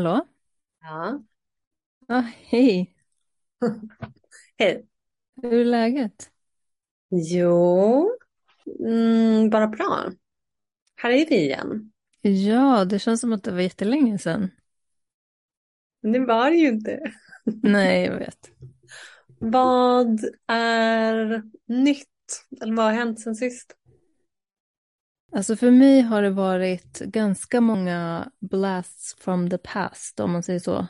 Hallå? Ja, Ja, hej. hej. Hur är läget? Jo, mm, bara bra. Här är vi igen. Ja, det känns som att det var jättelänge sedan. Men det var det ju inte. Nej, jag vet. Vad är nytt? Eller vad har hänt sen sist? Alltså för mig har det varit ganska många blasts from the past, om man säger så.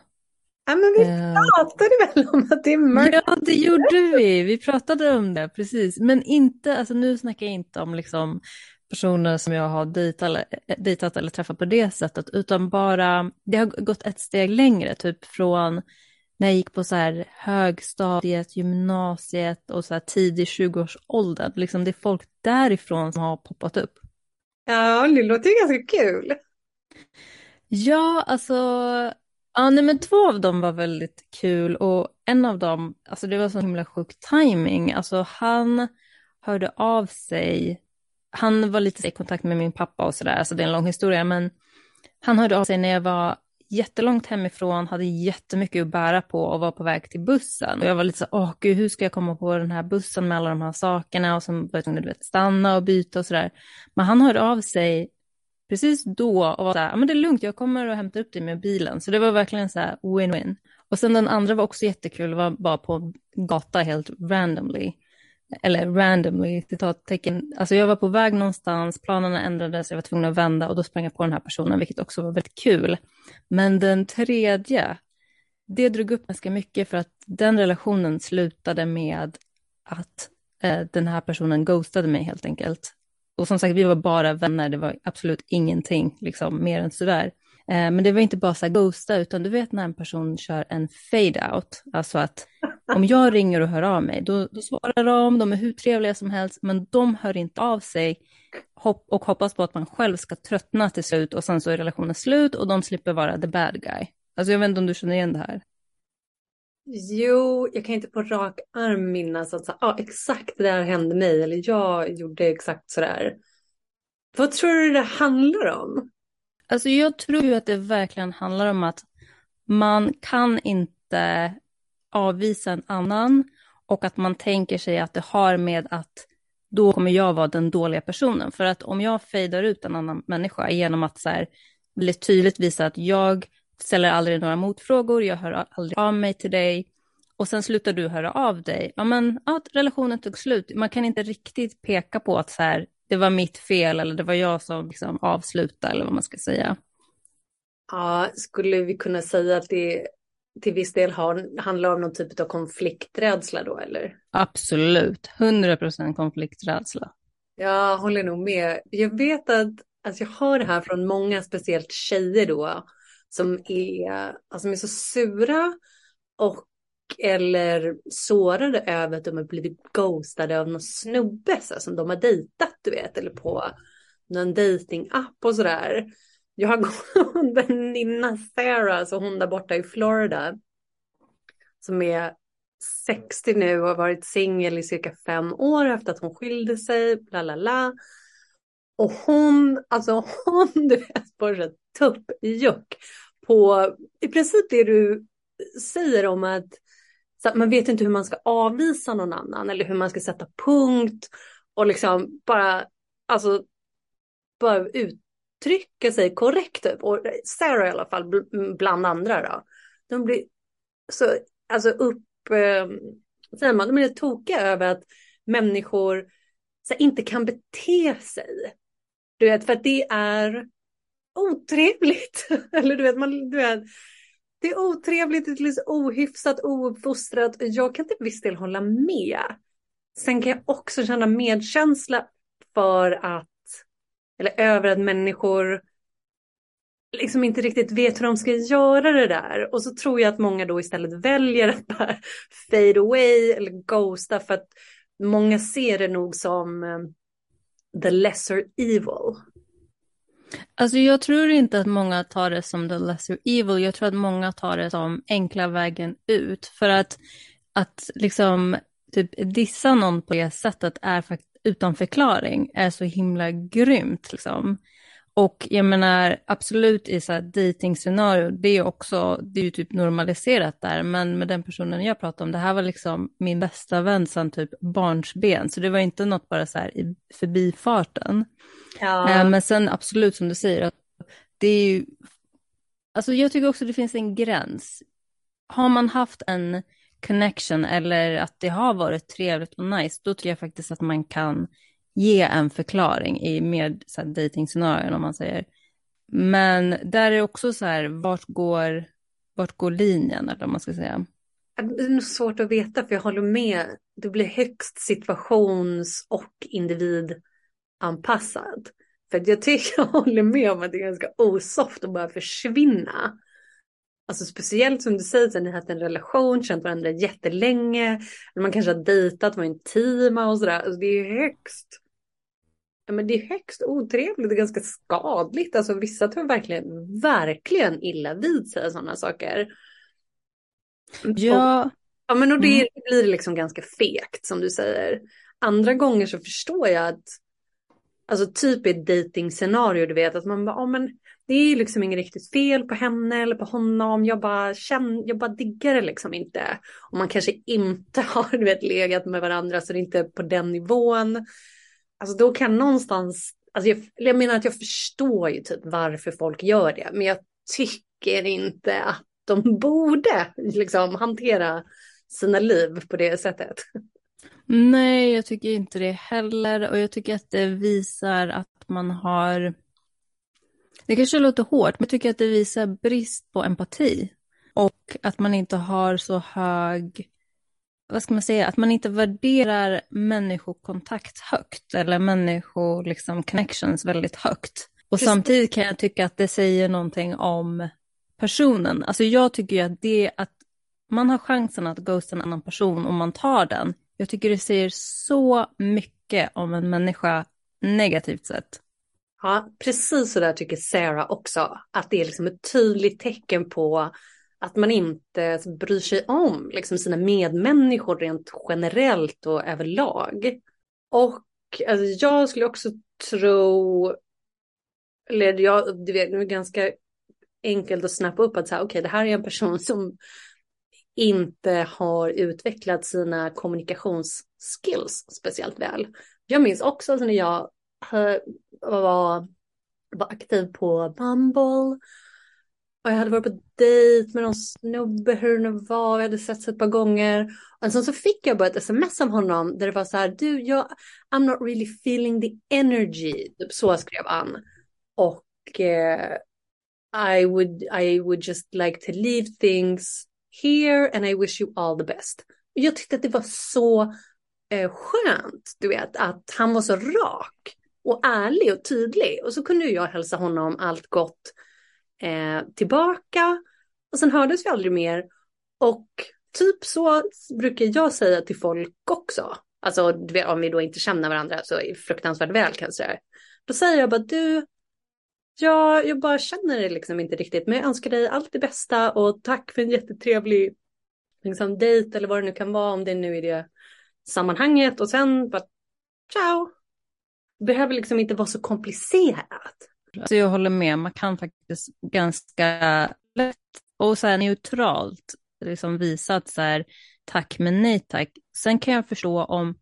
Ja, men vi Eh, pratade väl om att det är mörkt. Ja, det gjorde vi. Vi pratade om det, precis. Men inte, alltså nu snackar jag inte om liksom personer som jag har dejtat eller, dejtat eller träffat på det sättet, utan bara, det har gått ett steg längre, typ från när jag gick på så här högstadiet, gymnasiet och så här tidig 20-årsåldern. Liksom det är folk därifrån som har poppat upp. Ja, det låter ju ganska kul. Ja, alltså, ja, nej, men två av dem var väldigt kul och en av dem, alltså det var så himla sjuk timing. Alltså han hörde av sig, han var lite i kontakt med min pappa och sådär, alltså det är en lång historia, men han hörde av sig när jag var jättelångt hemifrån, hade jättemycket att bära på och var på väg till bussen. Och jag var lite så, åh gud, hur ska jag komma på den här bussen med alla de här sakerna? Och sen var jag tvungen att stanna och byta och sådär. Men han hörde av sig precis då och var så här, men det är lugnt, jag kommer och hämtar upp dig med bilen. Så det var verkligen så här win-win. Och sen den andra var också jättekul, var bara på en gata helt randomly. Eller randomly, citattecken. Alltså jag var på väg någonstans, planerna ändrades, jag var tvungen att vända och då sprang jag på den här personen, vilket också var väldigt kul. Men den tredje, det drog upp ganska mycket för att den relationen slutade med att eh, den här personen ghostade mig helt enkelt. Och som sagt, vi var bara vänner, det var absolut ingenting liksom, mer än sådär. Eh, men det var inte bara så här ghosta, utan du vet när en person kör en fade-out, alltså att om jag ringer och hör av mig, då, då svarar de, de är hur trevliga som helst, men de hör inte av sig hopp, och hoppas på att man själv ska tröttna till slut och sen så är relationen slut och de slipper vara the bad guy. Alltså jag vet inte om du känner igen det här. Jo, jag kan inte på rak arm minnas att så, ah, exakt det där hände mig eller jag gjorde exakt sådär. Vad tror du det handlar om? Alltså jag tror ju att det verkligen handlar om att man kan inte avvisa en annan och att man tänker sig att det har med att då kommer jag vara den dåliga personen. För att om jag fejdar ut en annan människa genom att så här väldigt tydligt visa att jag ställer aldrig några motfrågor, jag hör aldrig av mig till dig och sen slutar du höra av dig, ja men ja, relationen tog slut. Man kan inte riktigt peka på att så här, det var mitt fel eller det var jag som liksom avslutade eller vad man ska säga. Ja, skulle vi kunna säga att det till viss del har, handlar om någon typ av konflikträdsla då eller? Absolut, 100% konflikträdsla. Jag håller nog med. Jag vet att alltså jag hör det här från många, speciellt tjejer då, som är, alltså, som är så sura och eller sårade över att de har blivit ghostade av någon snubbe så, som de har dejtat, du vet, eller på någon datingapp och sådär. Jag har en väninna, Sarah, så hon där borta i Florida, som är 60 nu och har varit singel i cirka fem år efter att hon skilde sig, bla bla bla. Och hon, alltså hon, du vet, bara tuppjuck på i princip det du säger om att, så att man vet inte hur man ska avvisa någon annan eller hur man ska sätta punkt och liksom bara, alltså, bara ut uttrycker sig korrekt. Typ. Och Sarah i alla fall, bland andra då, de blir så, alltså upp, eh, säger man, de är tokiga över att människor så här, inte kan bete sig. Du vet, för att det är otrevligt. Eller du vet, man, du vet, det är otrevligt, det är liksom ohyfsat, ouppfostrat. Jag kan till viss del hålla med. Sen kan jag också känna medkänsla för att, eller över att människor liksom inte riktigt vet hur de ska göra det där. Och så tror jag att många då istället väljer att bara fade away eller ghosta för att många ser det nog som eh, the lesser evil. Alltså jag tror inte att många tar det som the lesser evil. Jag tror att många tar det som enkla vägen ut. För att, att liksom typ dissa någon på det sättet är faktiskt utan förklaring är så himla grymt liksom. Och jag menar absolut i så här dejtingscenario, det är också, det är ju typ normaliserat där, men med den personen jag pratade om, det här var liksom min bästa vän sedan typ barnsben, så det var inte något bara så här i förbifarten. Ja. Eh, men sen absolut som du säger, det är ju, alltså jag tycker också det finns en gräns. Har man haft en connection eller att det har varit trevligt och nice, då tror jag faktiskt att man kan ge en förklaring i mer dejtingscenarion om man säger. Men där är också så här, vart går, vart går linjen eller vad man ska säga. Det är nog svårt att veta för jag håller med. Det blir högst situations och individanpassad. För jag tycker jag håller med om att det är ganska osoft att bara försvinna. Alltså speciellt som du säger, att ni har haft en relation, känt varandra jättelänge. Man kanske har dejtat, var intima och sådär. Alltså det är högst, ja, men det är högst otrevligt och ganska skadligt. Alltså vissa tar verkligen, verkligen illa vid sig sådana saker. Ja. Och, ja men och det mm. blir liksom ganska fegt som du säger. Andra gånger så förstår jag att, alltså typ i ett dejtingscenario, du vet att man bara, ja men det är liksom inget riktigt fel på henne eller på honom. Jag bara, känner, jag bara diggar det liksom inte. Och man kanske inte har du vet, legat med varandra så det är inte på den nivån. Alltså då kan någonstans, alltså jag, jag menar att jag förstår ju typ varför folk gör det. Men jag tycker inte att de borde liksom hantera sina liv på det sättet. Nej, jag tycker inte det heller. Och jag tycker att det visar att man har det kanske låter hårt, men jag tycker att det visar brist på empati. Och att man inte har så hög, vad ska man säga, att man inte värderar människokontakt högt eller människo liksom connections väldigt högt. Och Precis. samtidigt kan jag tycka att det säger någonting om personen. Alltså jag tycker ju att det att man har chansen att ghosta en annan person och man tar den. Jag tycker det säger så mycket om en människa negativt sett. Ja, precis så där tycker Sarah också. Att det är liksom ett tydligt tecken på att man inte bryr sig om liksom sina medmänniskor rent generellt och överlag. Och alltså, jag skulle också tro, eller jag, det är ganska enkelt att snappa upp att säga, okej, okay, det här är en person som inte har utvecklat sina kommunikationsskills speciellt väl. Jag minns också när jag var, var aktiv på Bumble. Och jag hade varit på dejt med någon snubbe, hur det nu var, vi hade setts ett par gånger. Och sen så fick jag bara ett sms av honom där det var så här, du, jag, I'm not really feeling the energy. Typ så skrev han. Och eh, I, would, I would just like to leave things here and I wish you all the best. Jag tyckte att det var så eh, skönt, du vet, att han var så rak och ärlig och tydlig. Och så kunde jag hälsa honom allt gott eh, tillbaka. Och sen hördes vi aldrig mer. Och typ så brukar jag säga till folk också. Alltså om vi då inte känner varandra så fruktansvärt väl kanske. Då säger jag bara du, ja, jag bara känner det liksom inte riktigt. Men jag önskar dig allt det bästa och tack för en jättetrevlig liksom, dejt eller vad det nu kan vara om det är nu i det sammanhanget. Och sen bara ciao behöver liksom inte vara så komplicerat. Alltså jag håller med, man kan faktiskt ganska lätt och så här neutralt liksom visa att så här, tack men nej tack. Sen kan jag förstå om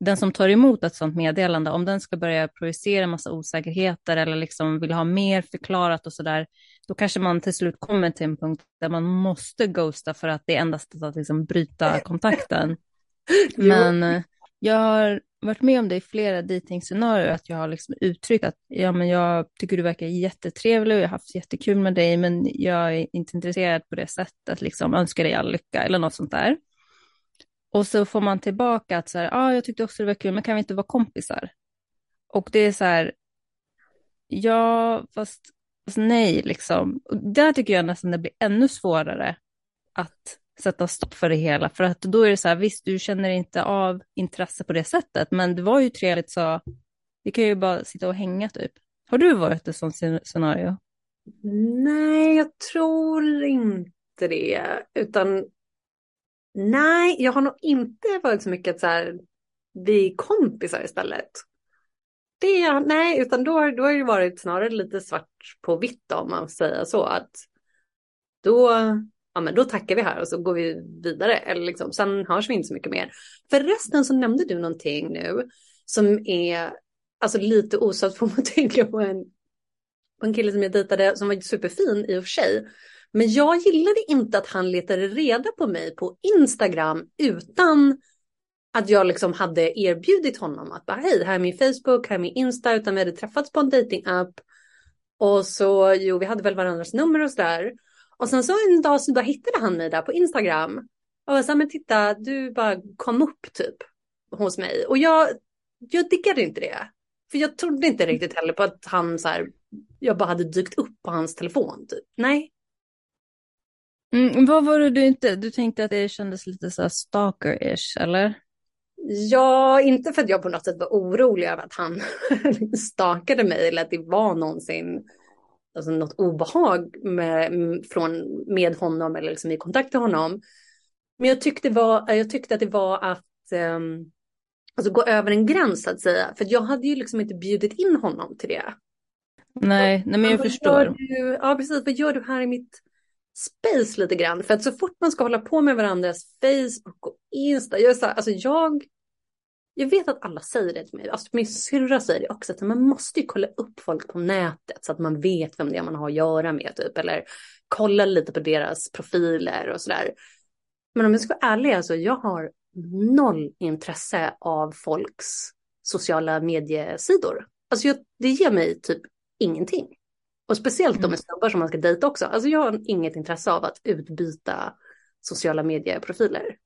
den som tar emot ett sådant meddelande, om den ska börja projicera massa osäkerheter eller liksom vill ha mer förklarat och sådär, då kanske man till slut kommer till en punkt där man måste ghosta för att det är endast att liksom bryta kontakten. Men eh, jag har varit med om det i flera dejtingscenarier, att jag har liksom uttryckt att ja, men jag tycker du verkar jättetrevlig och jag har haft jättekul med dig, men jag är inte intresserad på det sättet, liksom önskar dig all lycka eller något sånt där. Och så får man tillbaka att så här, ah, jag tyckte också det var kul, men kan vi inte vara kompisar? Och det är så här, ja, fast, fast nej, liksom. Och där tycker jag nästan det blir ännu svårare att sätta stopp för det hela. För att då är det så här, visst du känner inte av intresse på det sättet, men det var ju trevligt så vi kan ju bara sitta och hänga typ. Har du varit i ett sånt scenario? Nej, jag tror inte det. Utan nej, jag har nog inte varit så mycket så här, vi är kompisar istället. det, nej, utan då, då har det varit snarare lite svart på vitt om man säger så. Att då, ja, men då tackar vi här och så går vi vidare. Eller liksom, sen hörs vi inte så mycket mer. Förresten så nämnde du någonting nu som är alltså, lite osagt får man tänka på en, på en kille som jag dejtade som var superfin i och för sig. Men jag gillade inte att han letade reda på mig på Instagram utan att jag liksom hade erbjudit honom att bara hej, här är min Facebook, här är min Insta, utan vi hade träffats på en datingapp. Och så, jo, vi hade väl varandras nummer och sådär. Och sen så en dag så bara hittade han mig där på Instagram. Och jag sa, men titta, du bara kom upp typ hos mig. Och jag, jag diggade inte det. För jag trodde inte riktigt heller på att han så här, jag bara hade dykt upp på hans telefon typ. Nej. Mm, vad var det du inte, du tänkte att det kändes lite så stalker-ish eller? Ja, inte för att jag på något sätt var orolig över att han stakade mig eller att det var någonsin alltså något obehag med, från, med honom eller liksom i kontakt med honom. Men jag tyckte, var, jag tyckte att det var att um, alltså gå över en gräns så att säga. För jag hade ju liksom inte bjudit in honom till det. Nej, nej men jag förstår. Du, ja, precis. Vad gör du här i mitt space lite grann? För att så fort man ska hålla på med varandras Facebook och Insta. Jag, är så här, alltså jag jag vet att alla säger det till mig. Alltså min syrra säger det också. Att man måste ju kolla upp folk på nätet så att man vet vem det är man har att göra med. Typ. Eller kolla lite på deras profiler och sådär. Men om jag ska vara ärlig, alltså, jag har noll intresse av folks sociala mediesidor. Alltså jag, det ger mig typ ingenting. Och speciellt mm. de snubbar som man ska dejta också. Alltså jag har inget intresse av att utbyta sociala medieprofiler.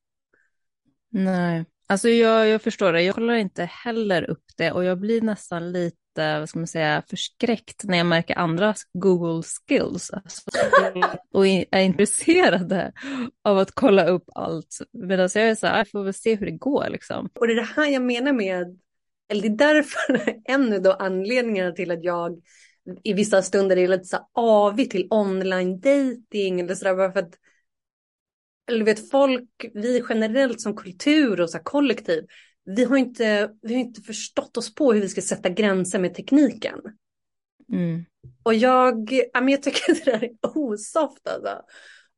Nej, Alltså jag, jag förstår det. Jag kollar inte heller upp det och jag blir nästan lite, vad ska man säga, förskräckt när jag märker andras Google skills. Alltså, och är intresserade av att kolla upp allt. Medan jag är så här, ah, jag får väl se hur det går liksom. Och det är det här jag menar med, eller det är därför en av anledningarna till att jag i vissa stunder är lite så avig till online dating eller sådär, bara för att eller vet folk, vi generellt som kultur och så kollektiv, vi har, inte, vi har inte förstått oss på hur vi ska sätta gränser med tekniken. Mm. Och jag, ja, men jag tycker det där är osoft alltså.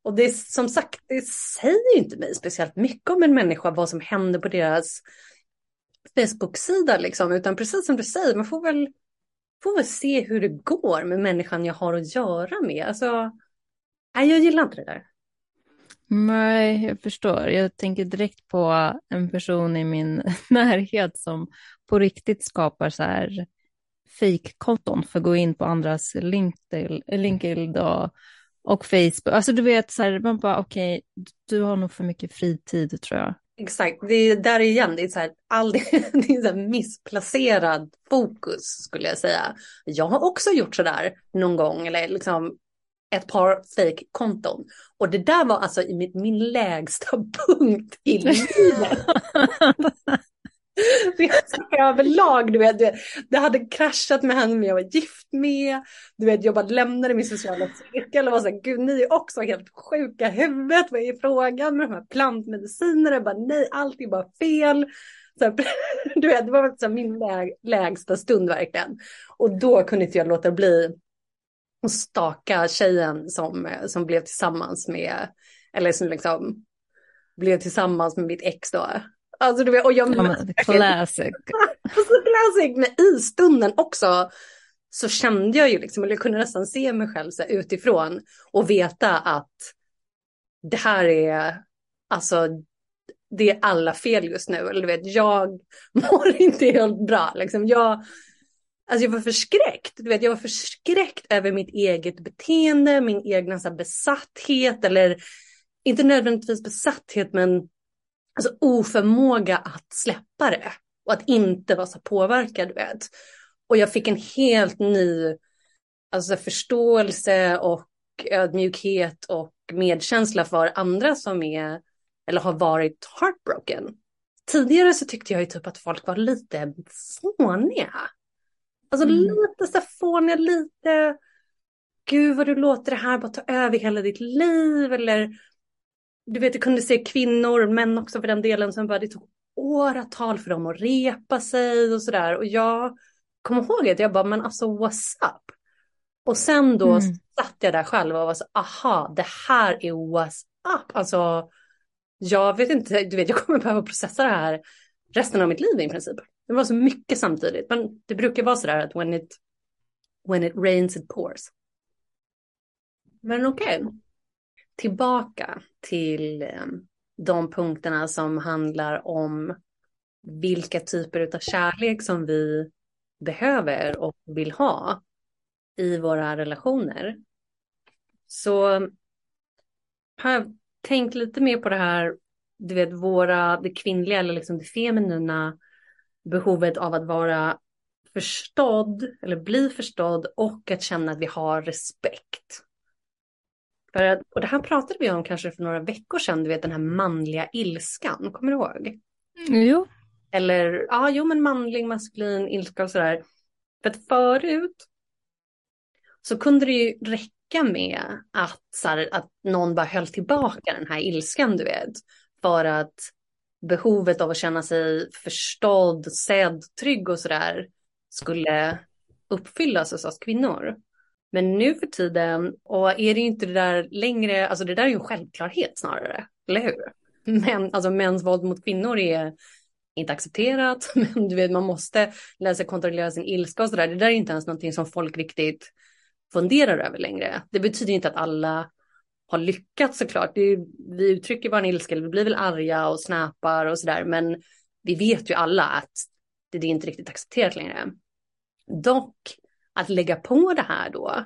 Och det är som sagt, det säger inte mig speciellt mycket om en människa vad som händer på deras Facebook-sida liksom, utan precis som du säger, man får väl, får väl se hur det går med människan jag har att göra med. Alltså, nej, jag gillar inte det där. Nej, jag förstår. Jag tänker direkt på en person i min närhet som på riktigt skapar så här fake-konton för att gå in på andras LinkedIn och, och Facebook. Alltså du vet, så här, man bara okej, okay, du har nog för mycket fritid tror jag. Exakt, det är där igen, det är så här, all, det är så här missplacerad fokus skulle jag säga. Jag har också gjort så där någon gång, eller liksom ett par fake-konton. Och det där var alltså min, min lägsta punkt i livet. överlag, du vet, det hade kraschat med henne jag var gift med. Du vet, jag bara lämnade min sociala cirkel och var så här, gud ni är också helt sjuka i huvudet. Vad är frågan med de här plantmedicinerna? Jag bara, nej, allt är bara fel. Så här, du vet, det var så här, min läg, lägsta stund verkligen. Och då kunde inte jag låta bli och staka tjejen som, som blev tillsammans med, eller som liksom blev tillsammans med mitt ex då. Alltså du vet, och jag... Ja, classic. classic, men i stunden också så kände jag ju liksom, eller jag kunde nästan se mig själv så utifrån och veta att det här är, alltså det är alla fel just nu. Eller du vet, jag mår inte helt bra. Liksom. Jag, Alltså jag var förskräckt. Du vet, jag var förskräckt över mitt eget beteende, min egna så här, besatthet eller inte nödvändigtvis besatthet men alltså, oförmåga att släppa det och att inte vara så påverkad. Du vet. Och jag fick en helt ny alltså, förståelse och ödmjukhet och medkänsla för andra som är eller har varit heartbroken. Tidigare så tyckte jag ju typ att folk var lite fåniga. Alltså mm. lite så fåniga, lite, gud vad du låter det här bara ta över hela ditt liv. Eller du vet, du kunde se kvinnor, män också för den delen, som bara det tog åratal för dem att repa sig och sådär. Och jag kom ihåg att jag bara, men alltså what's up? Och sen då mm. satt jag där själv och var så, aha, det här är what's up. Alltså, jag vet inte, du vet, jag kommer behöva processa det här resten av mitt liv i princip. Det var så mycket samtidigt, men det brukar vara så där att when it, when it rains it pours. Men okej, okay. tillbaka till ehm, de punkterna som handlar om vilka typer av kärlek som vi behöver och vill ha i våra relationer. Så har jag tänkt lite mer på det här, du vet, våra, det kvinnliga eller liksom det feminina behovet av att vara förstådd eller bli förstådd och att känna att vi har respekt. För att, och det här pratade vi om kanske för några veckor sedan, du vet den här manliga ilskan, kommer du ihåg? Jo. Eller, ja, jo men manlig, maskulin, ilska och sådär. För att förut så kunde det ju räcka med att, så här, att någon bara höll tillbaka den här ilskan, du vet. För att behovet av att känna sig förstådd, sedd, trygg och sådär skulle uppfyllas hos oss kvinnor. Men nu för tiden, och är det inte det där längre, alltså det där är ju en självklarhet snarare, eller hur? Men alltså mäns våld mot kvinnor är inte accepterat, men du vet man måste lära sig kontrollera sin ilska och sådär. Det där är inte ens någonting som folk riktigt funderar över längre. Det betyder inte att alla har lyckats såklart. Det är, vi uttrycker bara en ilska, vi blir väl arga och snäpar och sådär, men vi vet ju alla att det, det är inte riktigt accepterat längre. Dock att lägga på det här då,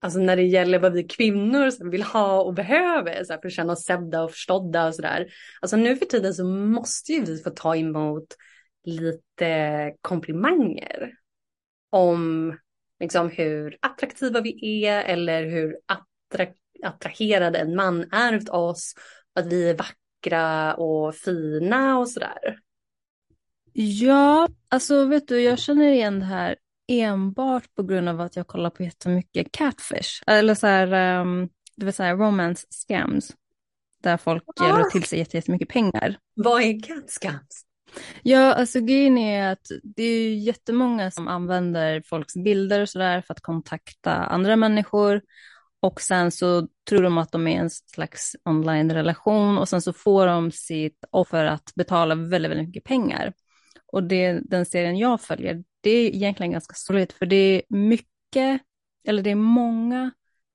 alltså när det gäller vad vi kvinnor vill ha och behöver så här, för att känna oss sedda och förstådda och sådär. Alltså nu för tiden så måste ju vi få ta emot lite komplimanger om liksom hur attraktiva vi är eller hur attraktiva attraherad en man är av oss. Att vi är vackra och fina och sådär. Ja, alltså vet du, jag känner igen det här enbart på grund av att jag kollar på jättemycket catfish. Eller så här, um, det vill säga romance scams. Där folk ah. gör till sig jättemycket pengar. Vad är cat scams? Ja, alltså grejen är att det är jättemånga som använder folks bilder och sådär för att kontakta andra människor. Och sen så tror de att de är en slags online-relation och sen så får de sitt offer att betala väldigt, väldigt mycket pengar. Och det, den serien jag följer, det är egentligen ganska sorgligt för det är mycket, eller det är många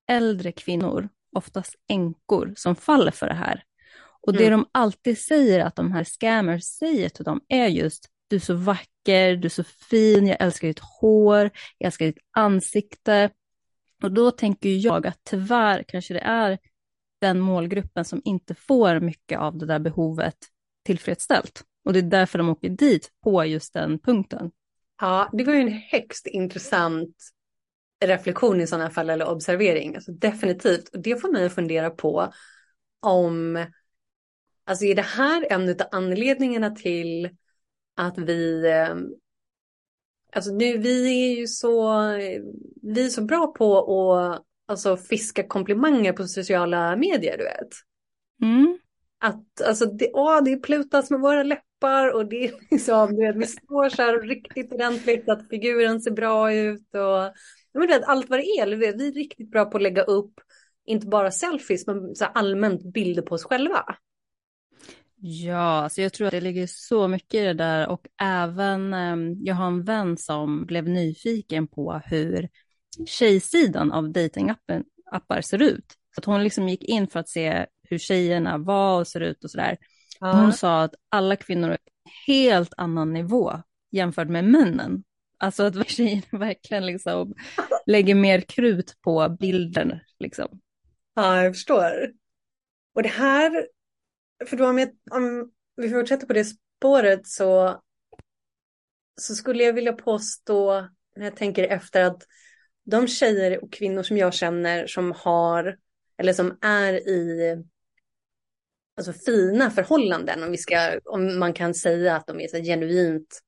äldre kvinnor, oftast änkor, som faller för det här. Och det mm. de alltid säger att de här scammers säger till dem är just du är så vacker, du är så fin, jag älskar ditt hår, jag älskar ditt ansikte. Och då tänker jag att tyvärr kanske det är den målgruppen som inte får mycket av det där behovet tillfredsställt. Och det är därför de åker dit på just den punkten. Ja, det var ju en högst intressant reflektion i sådana fall eller observering. Alltså definitivt. Och det får mig att fundera på om, alltså är det här en av anledningarna till att vi, eh, alltså nu, vi är ju så, vi är så bra på att alltså, fiska komplimanger på sociala medier, du vet. Mm. Att alltså, det, åh, det plutas med våra läppar och det är liksom, du vet, vi står så här riktigt ordentligt att figuren ser bra ut och men vet, allt vad det är. Vi är riktigt bra på att lägga upp, inte bara selfies, men så allmänt bilder på oss själva. Ja, alltså jag tror att det ligger så mycket i det där och även eh, jag har en vän som blev nyfiken på hur tjejsidan av datingappar ser ut. Så att hon liksom gick in för att se hur tjejerna var och ser ut och sådär. Ja. Hon sa att alla kvinnor är helt annan nivå jämfört med männen. Alltså att tjejerna verkligen liksom lägger mer krut på bilden. Liksom. Ja, jag förstår. Och det här, för då om, jag, om vi fortsätter på det spåret så, så skulle jag vilja påstå, när jag tänker efter att de tjejer och kvinnor som jag känner som har, eller som är i alltså, fina förhållanden, om, vi ska, om man kan säga att de är så genuint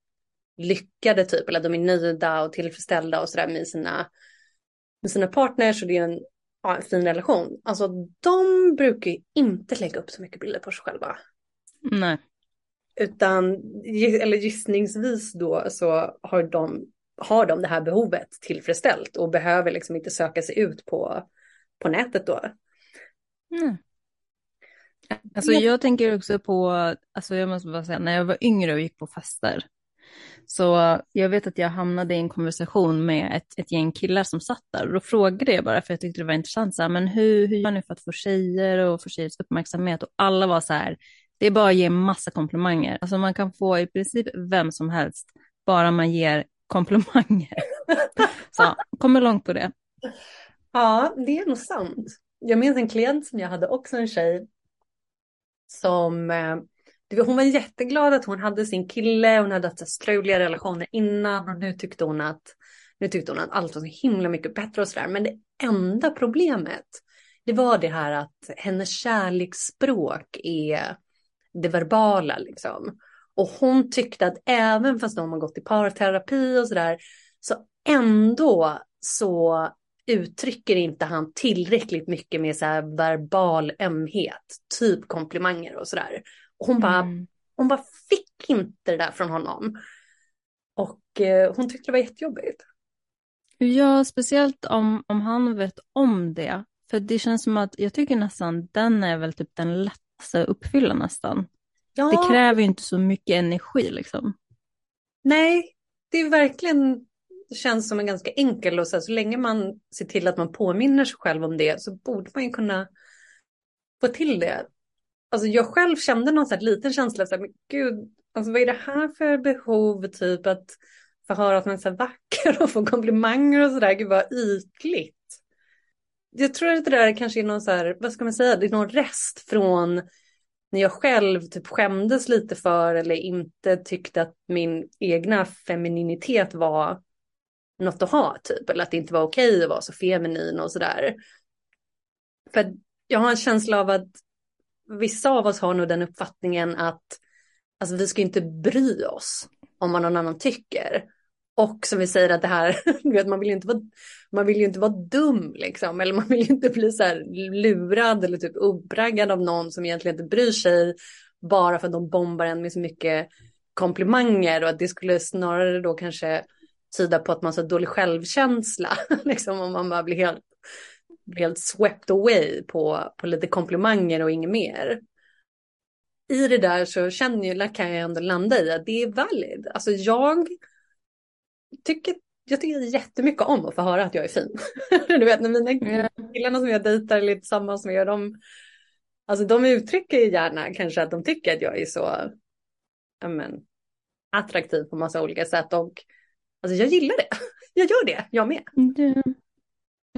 lyckade typ, eller att de är nöjda och tillfredsställda och sådär med sina, med sina partners och det är en, ja, en fin relation. Alltså de brukar ju inte lägga upp så mycket bilder på sig själva. Nej. Utan, eller gissningsvis då så har de har de det här behovet tillfredsställt och behöver liksom inte söka sig ut på, på nätet då. Mm. Alltså jag tänker också på, alltså jag måste bara säga, när jag var yngre och gick på fester, så jag vet att jag hamnade i en konversation med ett, ett gäng killar som satt där och då frågade jag bara för jag tyckte det var intressant, så här, men hur, hur gör ni för att få tjejer och få tjejers uppmärksamhet? Och alla var så här, det är bara att ge massa komplimanger. Alltså man kan få i princip vem som helst, bara man ger komplimanger. så kommer långt på det. Ja, det är nog sant. Jag minns en klient som jag hade också en tjej som eh, hon var jätteglad att hon hade sin kille, hon hade haft struliga relationer innan och nu tyckte hon att nu tyckte hon att allt var så himla mycket bättre och sådär. Men det enda problemet, det var det här att hennes kärleksspråk är det verbala liksom. Och hon tyckte att även fast de har gått i parterapi och sådär, så ändå så uttrycker inte han tillräckligt mycket med så här verbal ömhet, typ komplimanger och sådär. Och hon bara, mm. hon bara fick inte det där från honom. Och eh, hon tyckte det var jättejobbigt. Ja, speciellt om, om han vet om det. För det känns som att, jag tycker nästan den är väl typ den lättaste att uppfylla nästan. Ja. Det kräver ju inte så mycket energi liksom. Nej, det är verkligen, känns som en ganska enkel och så, här, så länge man ser till att man påminner sig själv om det så borde man ju kunna få till det. Alltså jag själv kände någon sån här liten känsla, så här, men gud, alltså vad är det här för behov, typ att få höra att man är så vacker och få komplimanger och sådär, gud vad ytligt. Jag tror att det där kanske är någon så här, vad ska man säga, det är någon rest från när jag själv typ skämdes lite för eller inte tyckte att min egna femininitet var något att ha typ. Eller att det inte var okej att vara så feminin och sådär. För jag har en känsla av att vissa av oss har nog den uppfattningen att alltså, vi ska inte bry oss om vad någon annan tycker. Och som vi säger att det här, vet, man vill ju inte vara, man vill ju inte vara dum liksom. Eller man vill ju inte bli så här lurad eller typ uppraggad av någon som egentligen inte bryr sig. Bara för att de bombar en med så mycket komplimanger och att det skulle snarare då kanske tyda på att man har så dålig självkänsla. liksom om man bara blir helt, helt swept away på, på lite komplimanger och inget mer. I det där så känner jag, kan jag ändå landa i att det är valid. Alltså jag tycker, jag tycker jättemycket om att få höra att jag är fin. du vet när mina killarna som jag dejtar eller tillsammans med, de, alltså de uttrycker gärna kanske att de tycker att jag är så men, attraktiv på massa olika sätt och alltså jag gillar det. Jag gör det, jag med.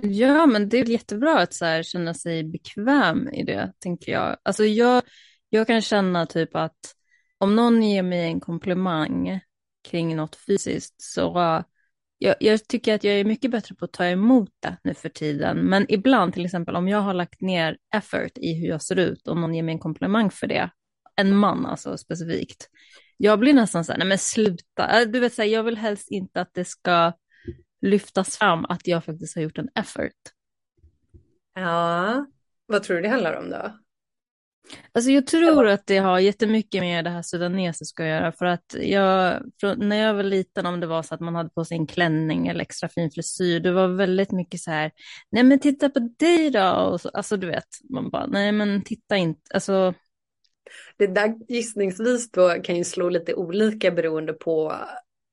Ja, men det är jättebra att så här, känna sig bekväm i det, tänker jag. Alltså jag, jag kan känna typ att om någon ger mig en komplimang kring något fysiskt så jag, jag, tycker att jag är mycket bättre på att ta emot det nu för tiden. Men ibland, till exempel om jag har lagt ner effort i hur jag ser ut och någon ger mig en komplimang för det, en man alltså specifikt, jag blir nästan så här, nej men sluta, äh, du vet så här, jag vill helst inte att det ska lyftas fram att jag faktiskt har gjort en effort. Ja, vad tror du det handlar om då? Alltså jag tror att det har jättemycket med det här sudanesiska att göra. För att jag, när jag var liten, om det var så att man hade på sig en klänning eller extra fin frisyr, det var väldigt mycket så här, nej men titta på dig då. Och så, alltså du vet, man bara, nej men titta inte. Alltså... Det där gissningsvis då kan ju slå lite olika beroende på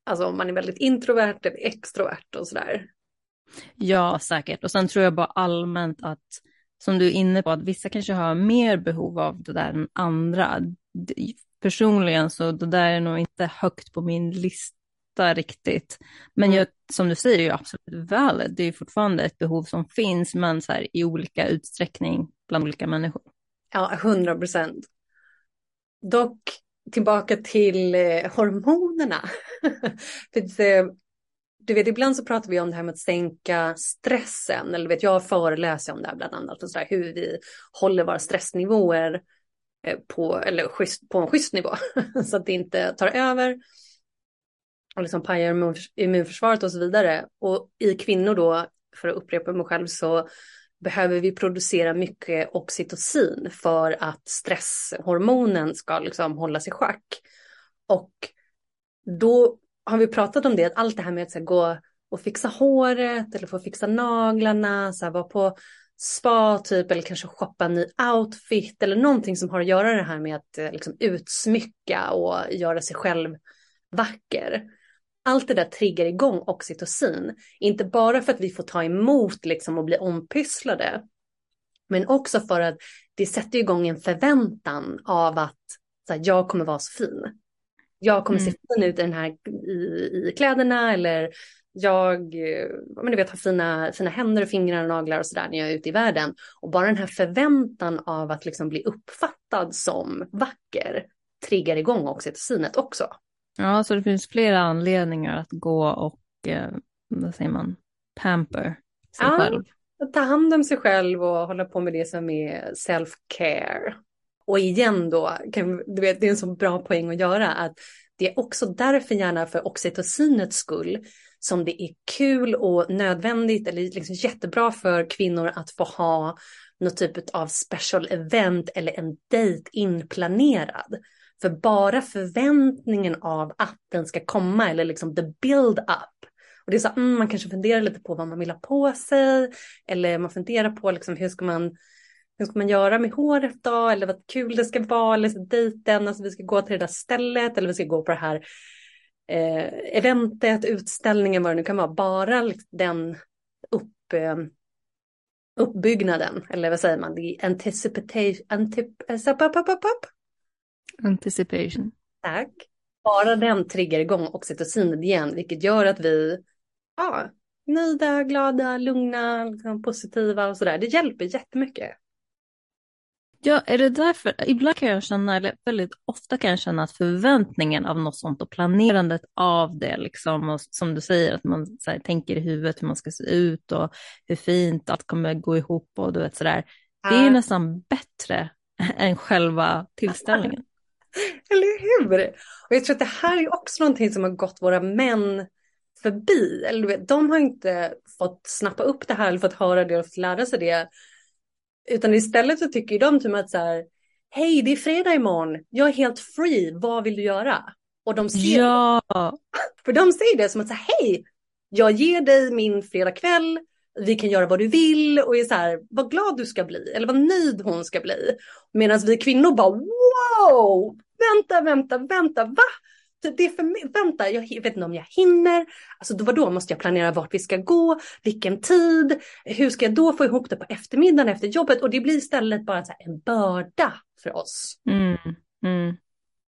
alltså om man är väldigt introvert eller extrovert och sådär. Ja, säkert. Och sen tror jag bara allmänt att som du är inne på, att vissa kanske har mer behov av det där än andra. Personligen så det där är nog inte högt på min lista riktigt. Men mm. jag, som du säger, det är ju absolut valid. Det är fortfarande ett behov som finns, men så här, i olika utsträckning bland olika människor. Ja, hundra procent. Dock tillbaka till eh, hormonerna. För, eh, du vet, ibland så pratar vi om det här med att sänka stressen. Eller vet, jag föreläser om det här bland annat. Och så där, hur vi håller våra stressnivåer eh, på, eller schysst, på en schysst nivå. så att det inte tar över. Och liksom pajar immunförsvaret och så vidare. Och i kvinnor då, för att upprepa mig själv, så behöver vi producera mycket oxytocin för att stresshormonen ska liksom hållas i schack. Och då har vi pratat om det, att allt det här med att här, gå och fixa håret eller få fixa naglarna, så här, vara på spa typ eller kanske shoppa en ny outfit eller någonting som har att göra det här med att eh, liksom, utsmycka och göra sig själv vacker. Allt det där triggar igång oxytocin, inte bara för att vi får ta emot liksom, och bli ompysslade, men också för att det sätter igång en förväntan av att så här, jag kommer vara så fin. Jag kommer mm. se fin ut i, den här, i, i kläderna eller jag men du vet, har fina, fina händer och fingrar och naglar och sådär när jag är ute i världen. Och bara den här förväntan av att liksom bli uppfattad som vacker triggar igång oxytocinet också. Ja, så det finns flera anledningar att gå och, eh, vad säger man, pamper sig ja, själv. Ta hand om sig själv och hålla på med det som är self-care. Och igen då, kan, du vet, det är en så bra poäng att göra att det är också därför gärna för oxytocinets skull som det är kul och nödvändigt eller liksom jättebra för kvinnor att få ha något typ av special event eller en dejt inplanerad. För bara förväntningen av att den ska komma eller liksom the build up. Och det är så mm, man kanske funderar lite på vad man vill ha på sig eller man funderar på liksom hur ska man hur ska man göra med håret då? Eller vad kul det ska vara, eller så dejten, alltså vi ska gå till det där stället, eller vi ska gå på det här eh, eventet, utställningen, vad det nu kan vara. Bara liksom den upp, eh, uppbyggnaden, eller vad säger man, The anticipation, antip, eh, anticipation. Tack. Bara den triggar igång oxytocinet igen, vilket gör att vi ja, nöjda, glada, lugna, liksom positiva och sådär. Det hjälper jättemycket. Ja, är det därför? Ibland kan jag känna, eller väldigt ofta kan jag känna att förväntningen av något sånt och planerandet av det, liksom, och som du säger, att man här, tänker i huvudet hur man ska se ut och hur fint allt kommer gå ihop och du vet sådär. Det är nästan bättre än själva tillställningen. Eller hur? Och jag tror att det här är också någonting som har gått våra män förbi. Eller, vet, de har inte fått snappa upp det här eller fått höra det och fått lära sig det utan istället så tycker de typ att så här, hej det är fredag imorgon, jag är helt free, vad vill du göra? Och de ser ja. För de säger det som att så här, hej, jag ger dig min fredagkväll, vi kan göra vad du vill och är så här, vad glad du ska bli eller vad nöjd hon ska bli. Medan vi kvinnor bara wow, vänta, vänta, vänta, va? det är för mig, vänta, jag vet inte om jag hinner. Alltså då, då måste jag planera vart vi ska gå, vilken tid, hur ska jag då få ihop det på eftermiddagen efter jobbet? Och det blir istället bara så en börda för oss. Mm, mm.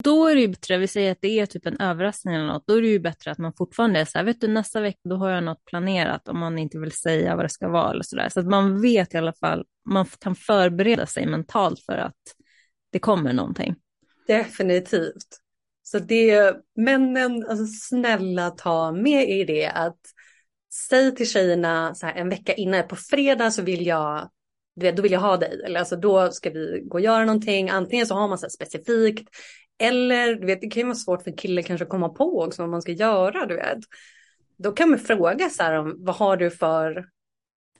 Då är det ju bättre, vi säger att det är typ en överraskning eller något, då är det ju bättre att man fortfarande är så här, vet du nästa vecka då har jag något planerat om man inte vill säga vad det ska vara eller så där. Så att man vet i alla fall, man kan förbereda sig mentalt för att det kommer någonting. Definitivt. Så det, männen, alltså snälla ta med i det att säg till tjejerna så här en vecka innan, på fredag så vill jag, då vill jag ha dig. Eller alltså då ska vi gå och göra någonting. Antingen så har man så här specifikt. Eller du vet, det kan ju vara svårt för killar kanske att komma på också vad man ska göra. Du vet. Då kan man fråga så här om vad har du för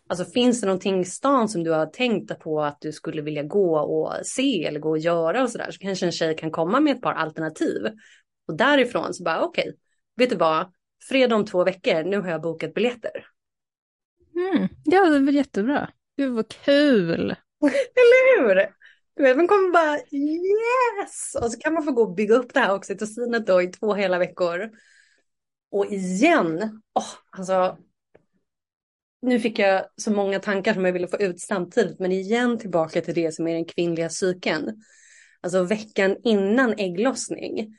Alltså finns det någonting i stan som du har tänkt på att du skulle vilja gå och se eller gå och göra och sådär så kanske en tjej kan komma med ett par alternativ. Och därifrån så bara okej, okay, vet du vad, fredag om två veckor, nu har jag bokat biljetter. Mm, ja, det var jättebra. Gud vad kul! Eller hur? Du vet, man kommer bara yes! Och så kan man få gå och bygga upp det här oxytocinet då i två hela veckor. Och igen, oh, alltså nu fick jag så många tankar som jag ville få ut samtidigt, men igen tillbaka till det som är den kvinnliga psyken. Alltså veckan innan ägglossning,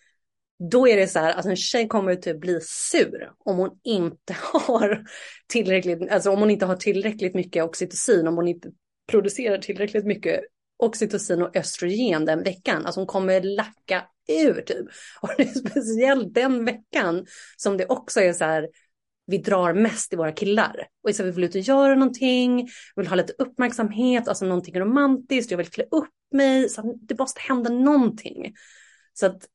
då är det så här, alltså en tjej kommer typ bli sur om hon inte har tillräckligt, alltså om hon inte har tillräckligt mycket oxytocin, om hon inte producerar tillräckligt mycket oxytocin och östrogen den veckan. Alltså hon kommer lacka ur typ. Och det är speciellt den veckan som det också är så här, vi drar mest i våra killar. Och istället vi vill ut och göra någonting, vill ha lite uppmärksamhet, alltså någonting romantiskt, jag vill klä upp mig, så det måste hända någonting. Så att,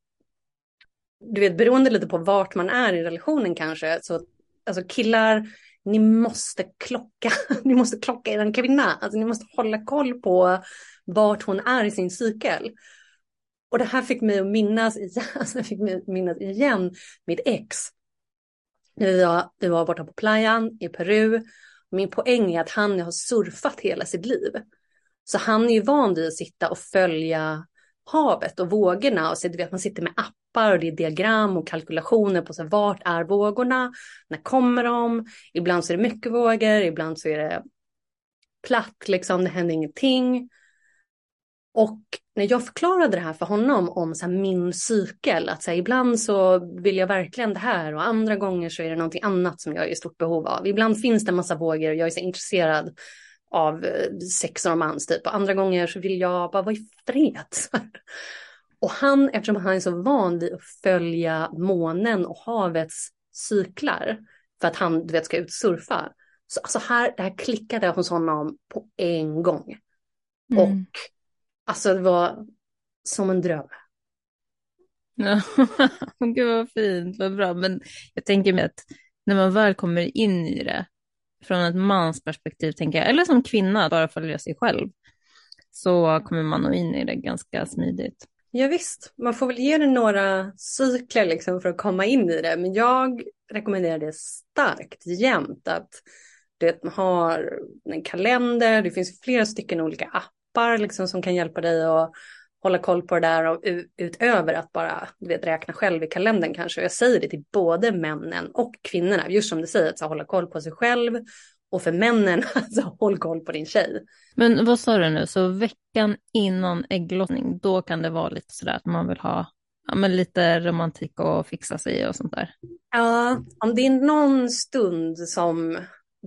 du vet, beroende lite på vart man är i relationen kanske, så alltså killar, ni måste klocka, ni måste klocka er kvinna, alltså ni måste hålla koll på vart hon är i sin cykel. Och det här fick mig att minnas igen, alltså, jag fick mig minnas igen mitt ex Vi var, vi var borta på playan i Peru. Min poäng är att han har surfat hela sitt liv. Så han är ju van vid att sitta och följa havet och vågorna. Och så, du vet, man sitter med mappar och det är diagram och kalkylationer på så här, vart är vågorna? När kommer de? Ibland så är det mycket vågor, ibland så är det platt, liksom, det händer ingenting. Och när jag förklarade det här för honom om så min cykel, att så här, ibland så vill jag verkligen det här och andra gånger så är det någonting annat som jag är i stort behov av. Ibland finns det en massa vågor och jag är så intresserad av eh, sex och romans typ och andra gånger så vill jag bara vara i fred. och han, eftersom han är så van vid att följa månen och havets cyklar för att han du vet, ska ut surfa. Så alltså här, det här klickade hos honom på en gång. Mm. Och Alltså det var som en dröm. Ja, gud vad fint, vad bra. Men jag tänker mig att när man väl kommer in i det, från ett mans perspektiv, tänker jag, eller som kvinna, bara följa sig själv, så kommer man nog in i det ganska smidigt. Ja, visst, man får väl ge det några cykler liksom för att komma in i det. Men jag rekommenderar det starkt jämt att du vet, man har en kalender, det finns flera stycken olika appar liksom som kan hjälpa dig att hålla koll på det där och utöver att bara du vet, räkna själv i kalendern kanske. Och Jag säger det till både männen och kvinnorna, just som du säger, att så, hålla koll på sig själv och för männen, alltså håll koll på din tjej. Men vad sa du nu, så veckan innan ägglossning, då kan det vara lite sådär att man vill ha ja, men lite romantik och fixa sig och sånt där? Ja, om det är någon stund som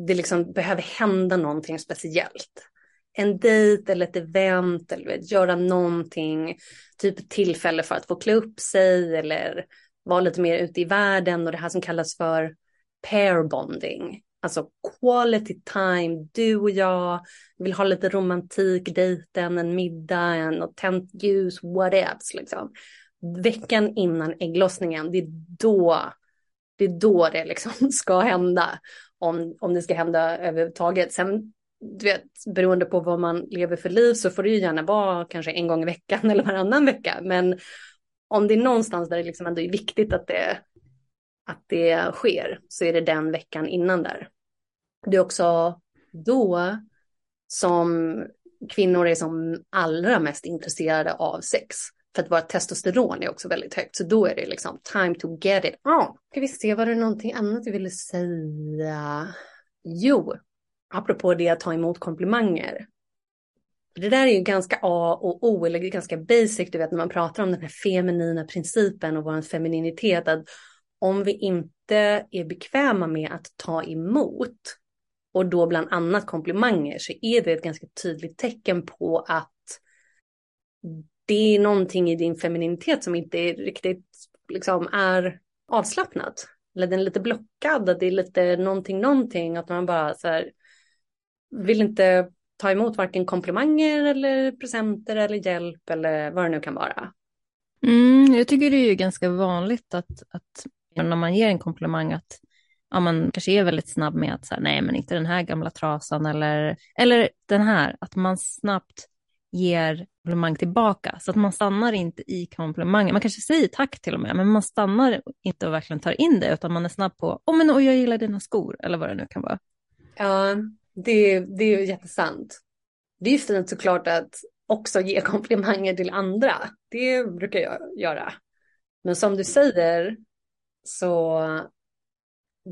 det liksom behöver hända någonting speciellt en dejt eller ett event eller göra någonting, typ ett tillfälle för att få klä upp sig eller vara lite mer ute i världen och det här som kallas för pair bonding. Alltså quality time, du och jag vill ha lite romantik, dejten, en middag, en och tänt ljus, whatevs liksom. Veckan innan ägglossningen, det är då det, är då det liksom ska hända. Om, om det ska hända överhuvudtaget. Sen du vet, beroende på vad man lever för liv så får det ju gärna vara kanske en gång i veckan eller varannan vecka. Men om det är någonstans där det liksom ändå är viktigt att det, att det sker så är det den veckan innan där. Det är också då som kvinnor är som allra mest intresserade av sex. För att vårt testosteron är också väldigt högt. Så då är det liksom time to get it on. Ska vi se, var det någonting annat du ville säga? Jo, apropå det att ta emot komplimanger. Det där är ju ganska A och O, eller ganska basic, du vet när man pratar om den här feminina principen och vår femininitet, att om vi inte är bekväma med att ta emot, och då bland annat komplimanger, så är det ett ganska tydligt tecken på att det är någonting i din femininitet som inte är riktigt liksom är avslappnat. Eller den är lite blockad, att det är lite någonting, någonting, att man bara så här, vill inte ta emot varken komplimanger eller presenter eller hjälp eller vad det nu kan vara. Mm, jag tycker det är ju ganska vanligt att, att när man ger en komplimang att ja, man kanske är väldigt snabb med att säga nej men inte den här gamla trasan eller, eller den här, att man snabbt ger komplimang tillbaka så att man stannar inte i komplimangen. Man kanske säger tack till och med, men man stannar inte och verkligen tar in det utan man är snabb på, åh oh, men oh, jag gillar dina skor eller vad det nu kan vara. Ja, det, det är ju jättesant. Det är ju fint såklart att också ge komplimanger till andra. Det brukar jag göra. Men som du säger så,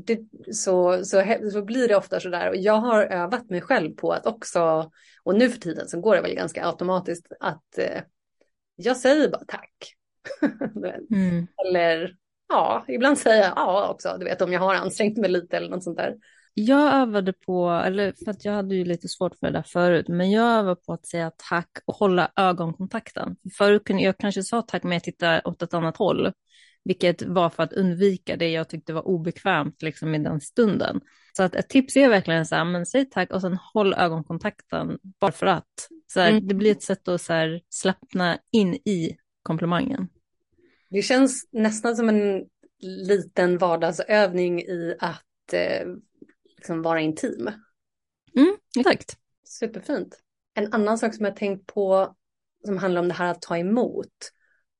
det, så, så, så blir det ofta så där. Och jag har övat mig själv på att också, och nu för tiden så går det väl ganska automatiskt att eh, jag säger bara tack. mm. Eller ja, ibland säger jag ja också, du vet om jag har ansträngt mig lite eller något sånt där. Jag övade på, eller för att jag hade ju lite svårt för det där förut, men jag övade på att säga tack och hålla ögonkontakten. Förut kunde jag kanske sa tack med att titta åt ett annat håll, vilket var för att undvika det jag tyckte var obekvämt liksom i den stunden. Så att ett tips är verkligen så här, men säg tack och sen håll ögonkontakten bara för att. Så här, mm. Det blir ett sätt att så slappna in i komplimangen. Det känns nästan som en liten vardagsövning i att eh, liksom vara intim. Mm, exakt. Superfint. En annan sak som jag tänkt på som handlar om det här att ta emot.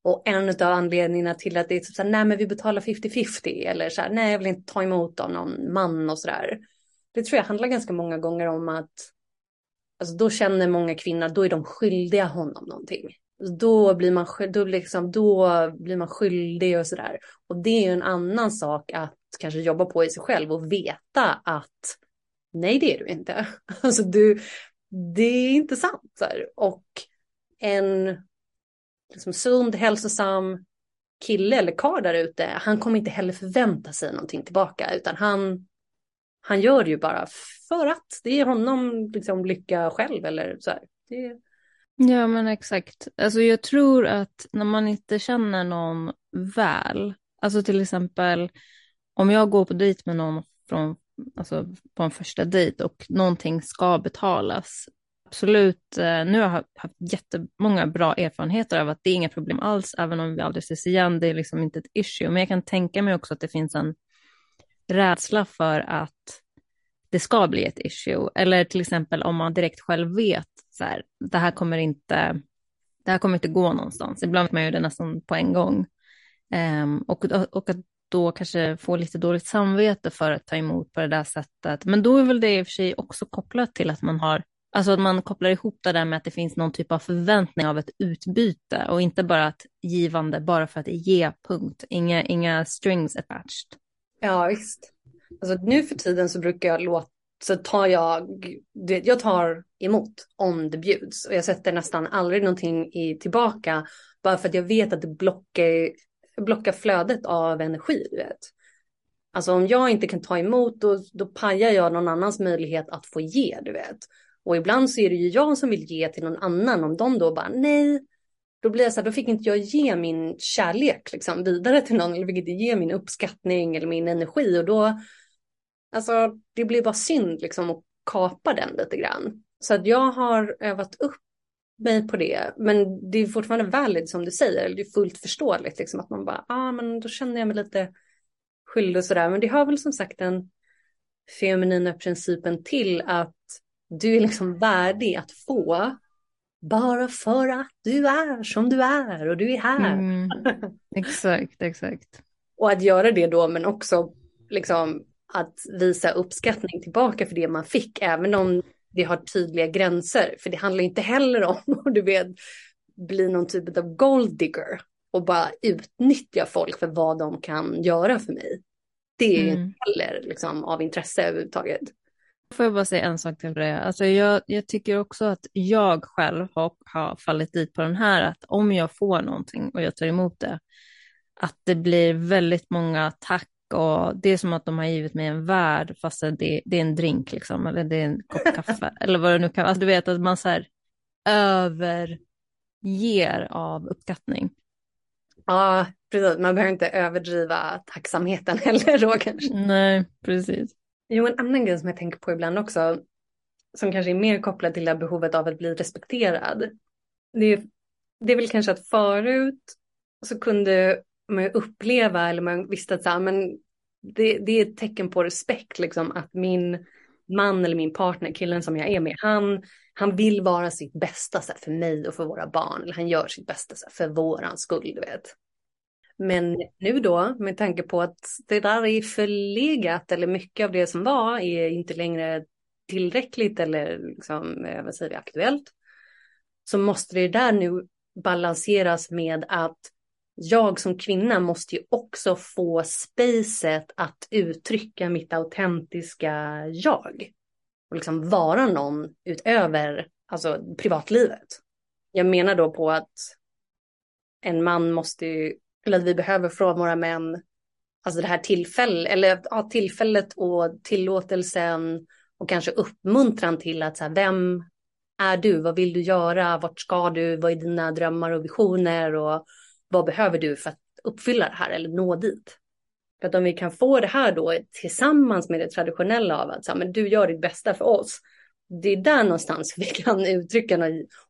Och en av anledningarna till att det är typ så här, nej men vi betalar 50-50 eller så här, nej jag vill inte ta emot av någon man och så där. Det tror jag handlar ganska många gånger om att alltså då känner många kvinnor, då är de skyldiga honom någonting. Alltså, då blir man, då liksom, då blir man skyldig och sådär. Och det är ju en annan sak att kanske jobba på i sig själv och veta att nej det är du inte. Alltså du, det är inte sant. Så här. Och en liksom, sund, hälsosam kille eller karl där ute, han kommer inte heller förvänta sig någonting tillbaka, utan han, han gör det ju bara för att det är honom liksom lycka själv eller så här. Det... Ja men exakt. Alltså jag tror att när man inte känner någon väl, alltså till exempel om jag går på dejt med någon från, alltså på en första dejt och någonting ska betalas absolut, eh, nu har jag haft jättemånga bra erfarenheter av att det är inga problem alls, även om vi aldrig ses igen, det är liksom inte ett issue. Men jag kan tänka mig också att det finns en rädsla för att det ska bli ett issue. Eller till exempel om man direkt själv vet, så här, det här kommer inte, det här kommer inte gå någonstans. Ibland vet man ju det nästan på en gång. Um, och, och att då kanske få lite dåligt samvete för att ta emot på det där sättet. Men då är väl det i och för sig också kopplat till att man har Alltså att man kopplar ihop det där med att det finns någon typ av förväntning av ett utbyte och inte bara ett givande bara för att ge punkt. Inga, inga strings attached. Ja, visst. Alltså nu för tiden så brukar jag låta, så tar jag, jag tar emot om det bjuds och jag sätter nästan aldrig någonting i tillbaka bara för att jag vet att det blockar, blockar flödet av energi, du vet. Alltså om jag inte kan ta emot då, då pajar jag någon annans möjlighet att få ge, du vet. Och ibland så är det ju jag som vill ge till någon annan. Om de då bara nej, då blir jag så här, då fick inte jag ge min kärlek liksom, vidare till någon. Eller fick inte ge min uppskattning eller min energi. Och då, alltså det blir bara synd liksom att kapa den lite grann. Så att jag har övat upp mig på det. Men det är fortfarande valid som du säger. Det är fullt förståeligt liksom att man bara, ja ah, men då känner jag mig lite skyldig och sådär. Men det har väl som sagt den feminina principen till att du är liksom värdig att få bara för att du är som du är och du är här. Mm, exakt, exakt. och att göra det då, men också liksom att visa uppskattning tillbaka för det man fick, även om det har tydliga gränser. För det handlar inte heller om att du vet, bli någon typ av gold digger och bara utnyttja folk för vad de kan göra för mig. Det är mm. inte heller liksom, av intresse överhuvudtaget. Får jag bara säga en sak till det? Alltså jag, jag tycker också att jag själv har, har fallit dit på den här, att om jag får någonting och jag tar emot det, att det blir väldigt många tack och det är som att de har givit mig en värld fast det, det är en drink liksom, eller det är en kopp kaffe, eller vad det nu kan vara. Alltså du vet att man så här överger av uppskattning. Ja, precis. Man behöver inte överdriva tacksamheten heller då kanske. Nej, precis. Jo, en annan grej som jag tänker på ibland också, som kanske är mer kopplad till det här behovet av att bli respekterad. Det är, det är väl kanske att förut så kunde man uppleva, eller man visste att så här, ah, men det, det är ett tecken på respekt, liksom, att min man eller min partner, killen som jag är med, han, han vill vara sitt bästa så här, för mig och för våra barn. Eller han gör sitt bästa så här, för våran skull, du vet. Men nu då, med tanke på att det där är förlegat eller mycket av det som var är inte längre tillräckligt eller liksom, eh, vad säger vi, aktuellt. Så måste det där nu balanseras med att jag som kvinna måste ju också få spacet att uttrycka mitt autentiska jag. Och liksom vara någon utöver alltså, privatlivet. Jag menar då på att en man måste ju eller att vi behöver från våra män, alltså det här tillfället, eller ja, tillfället och tillåtelsen och kanske uppmuntran till att så här, vem är du, vad vill du göra, vart ska du, vad är dina drömmar och visioner? Och vad behöver du för att uppfylla det här eller nå dit. För att om vi kan få det här då tillsammans med det traditionella av att så här, men du gör ditt bästa för oss. Det är där någonstans vi kan uttrycka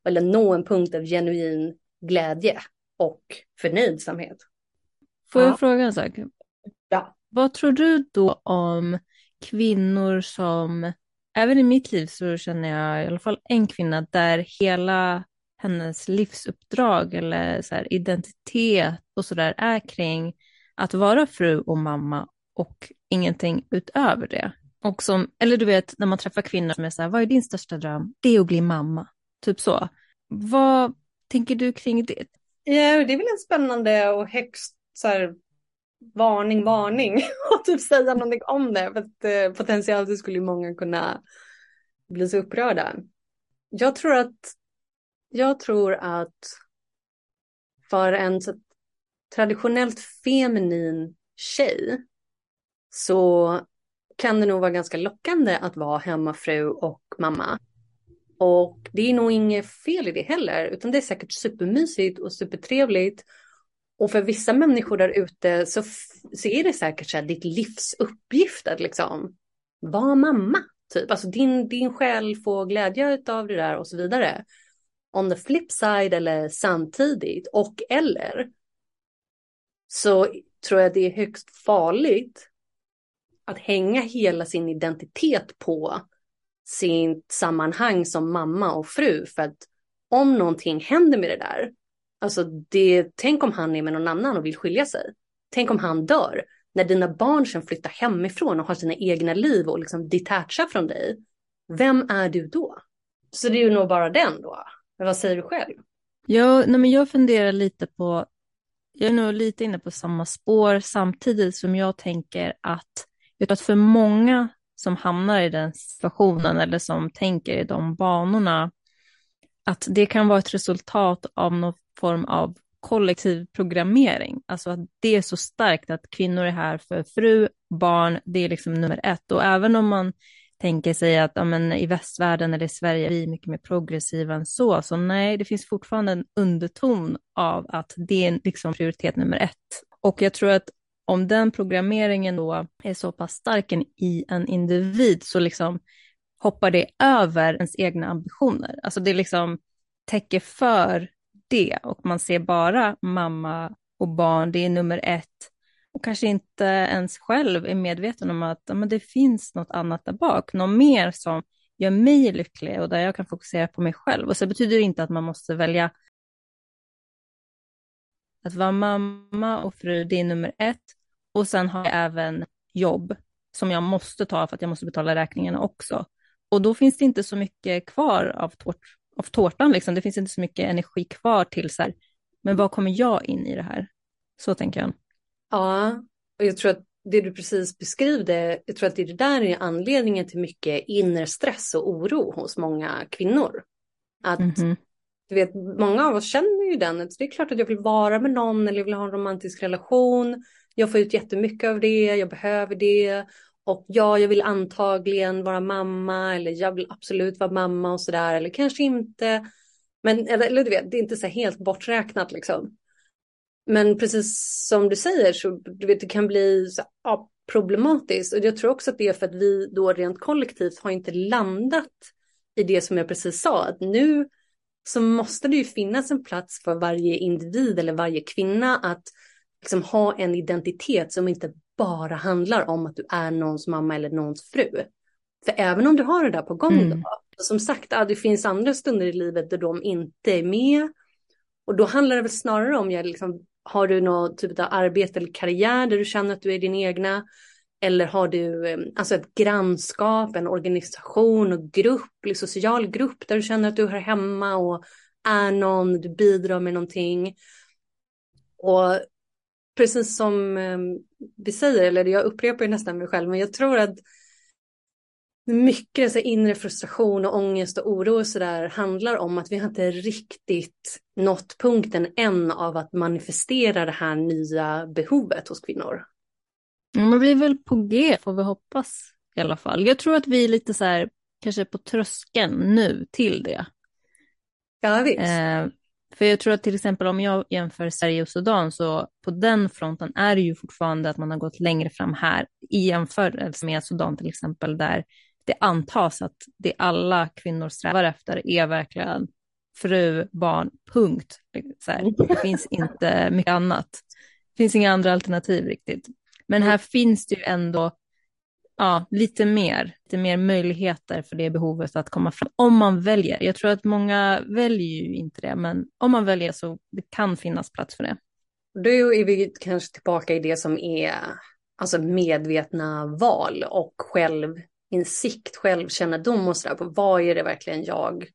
eller nå en punkt av genuin glädje och förnöjsamhet. Får ja. jag fråga en sak? Ja. Vad tror du då om kvinnor som, även i mitt liv så känner jag i alla fall en kvinna där hela hennes livsuppdrag eller så här, identitet och sådär är kring att vara fru och mamma och ingenting utöver det. Och som, eller du vet, när man träffar kvinnor som är så här, vad är din största dröm? Det är att bli mamma. Typ så. Vad tänker du kring det? Ja, det är väl en spännande och högst så här, varning, varning och typ säga någonting om det. För att eh, potentiellt skulle många kunna bli så upprörda. Jag tror att, jag tror att för en så traditionellt feminin tjej så kan det nog vara ganska lockande att vara hemmafru och mamma. Och det är nog inget fel i det heller, utan det är säkert supermysigt och supertrevligt. Och för vissa människor där ute så, så är det säkert så här ditt livs uppgift att liksom vara mamma. Typ. Alltså din, din själ får glädje av det där och så vidare. On the flip side eller samtidigt och eller så tror jag det är högst farligt att hänga hela sin identitet på sitt sammanhang som mamma och fru. För att om någonting händer med det där, alltså det, tänk om han är med någon annan och vill skilja sig. Tänk om han dör. När dina barn sen flyttar hemifrån och har sina egna liv och liksom detachar från dig. Vem är du då? Så det är ju nog bara den då. Men vad säger du själv? Ja, nej men jag funderar lite på, jag är nog lite inne på samma spår samtidigt som jag tänker att, jag tror att för många som hamnar i den situationen eller som tänker i de banorna, att det kan vara ett resultat av någon form av kollektiv programmering. Alltså att det är så starkt att kvinnor är här för fru, barn, det är liksom nummer ett. Och även om man tänker sig att ja, men, i västvärlden eller i Sverige är vi mycket mer progressiva än så, så nej, det finns fortfarande en underton av att det är liksom prioritet nummer ett. Och jag tror att om den programmeringen då är så pass stark i en individ så liksom hoppar det över ens egna ambitioner. Alltså det liksom täcker för det och man ser bara mamma och barn, det är nummer ett. Och kanske inte ens själv är medveten om att men det finns något annat där bak, något mer som gör mig lycklig och där jag kan fokusera på mig själv. Och så betyder det inte att man måste välja att vara mamma och fru, det är nummer ett. Och sen har jag även jobb som jag måste ta för att jag måste betala räkningarna också. Och då finns det inte så mycket kvar av, tårt, av tårtan, liksom. det finns inte så mycket energi kvar till så här, men vad kommer jag in i det här? Så tänker jag. Ja, och jag tror att det du precis beskrev, jag tror att det där är anledningen till mycket inre stress och oro hos många kvinnor. Att mm -hmm du vet, många av oss känner ju den, Så det är klart att jag vill vara med någon eller vill ha en romantisk relation jag får ut jättemycket av det, jag behöver det. Och ja, jag vill antagligen vara mamma eller jag vill absolut vara mamma och sådär. Eller kanske inte. Men eller, eller du vet, det är inte så helt borträknat liksom. Men precis som du säger så du vet, det kan bli så, ja, problematiskt. Och jag tror också att det är för att vi då rent kollektivt har inte landat i det som jag precis sa. Att nu så måste det ju finnas en plats för varje individ eller varje kvinna att liksom ha en identitet som inte bara handlar om att du är någons mamma eller någons fru. För även om du har det där på gång mm. då, som sagt, ja, det finns andra stunder i livet där de inte är med. Och då handlar det väl snarare om, jag liksom, har du något typ av arbete eller karriär där du känner att du är din egna? Eller har du eh, alltså ett grannskap, en organisation och grupp, en social grupp där du känner att du hör hemma och är någon, du bidrar med någonting. Och precis som ehm, vi säger, eller jag upprepar ju nästan mig själv, men jag tror att mycket så inre frustration och ångest och oro och sådär handlar om att vi har inte riktigt nått punkten än av att manifestera det här nya behovet hos kvinnor. Man blir väl på G får vi hoppas i alla fall. Jag tror att vi är lite så här, kanske på tröskeln nu till det. Ja, visst. Eh, för jag tror att till exempel om jag jämför Sverige och Sudan så på den fronten är det ju fortfarande att man har gått längre fram här i jämförelse med Sudan till exempel där det antas att det alla kvinnor strävar efter är verkligen fru, barn, punkt. Så här, det finns inte mycket annat. Det finns inga andra alternativ riktigt. Men här finns det ju ändå ja, lite mer, lite mer möjligheter för det behovet att komma fram. Om man väljer. Jag tror att många väljer ju inte det, men om man väljer så det kan finnas plats för det. Då är vi kanske tillbaka i det som är alltså medvetna val och självinsikt, självkännedom och sådär vad är det verkligen jag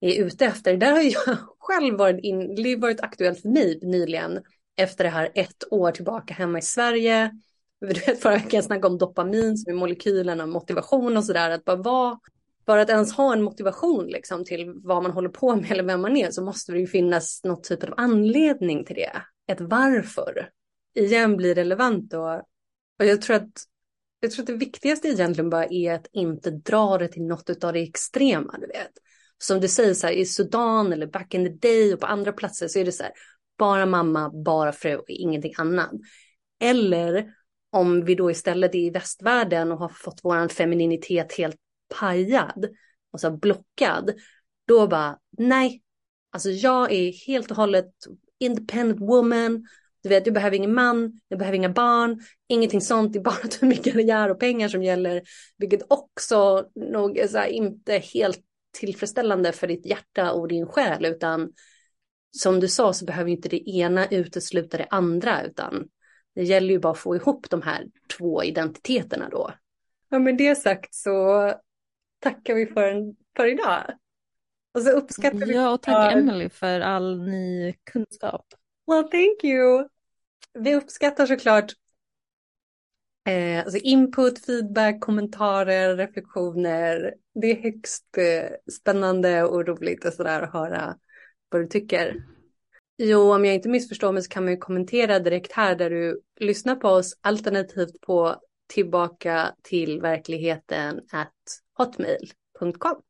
är ute efter. Där har jag själv varit, in, det varit aktuellt för mig nyligen efter det här ett år tillbaka hemma i Sverige. Du vet, förra veckan snackade om dopamin som är molekylen av motivation och sådär. Att bara vara, bara att ens ha en motivation liksom till vad man håller på med eller vem man är så måste det ju finnas något typ av anledning till det. Ett varför. Igen blir relevant då. Och jag tror att jag tror att det viktigaste egentligen bara är att inte dra det till något av det extrema, du vet. Som du säger så här, i Sudan eller back in the day och på andra platser så är det så här, bara mamma, bara fru och ingenting annat. Eller om vi då istället är i västvärlden och har fått vår femininitet helt pajad och så blockad, då bara nej, alltså jag är helt och hållet independent woman, du vet, jag behöver ingen man, jag behöver inga barn, ingenting sånt, det är bara hur mycket karriär och pengar som gäller, vilket också nog är så här, inte helt tillfredsställande för ditt hjärta och din själ, utan som du sa så behöver inte det ena utesluta det andra, utan det gäller ju bara att få ihop de här två identiteterna då. Ja, med det sagt så tackar vi för, en, för idag. Och så uppskattar vi. Ja, och tack Emily för all ny kunskap. Well, thank you. Vi uppskattar såklart eh, alltså input, feedback, kommentarer, reflektioner. Det är högst eh, spännande och roligt och sådär att höra vad du tycker. Jo, om jag inte missförstår mig så kan man ju kommentera direkt här där du lyssnar på oss alternativt på tillbaka till verkligheten at hotmail.com.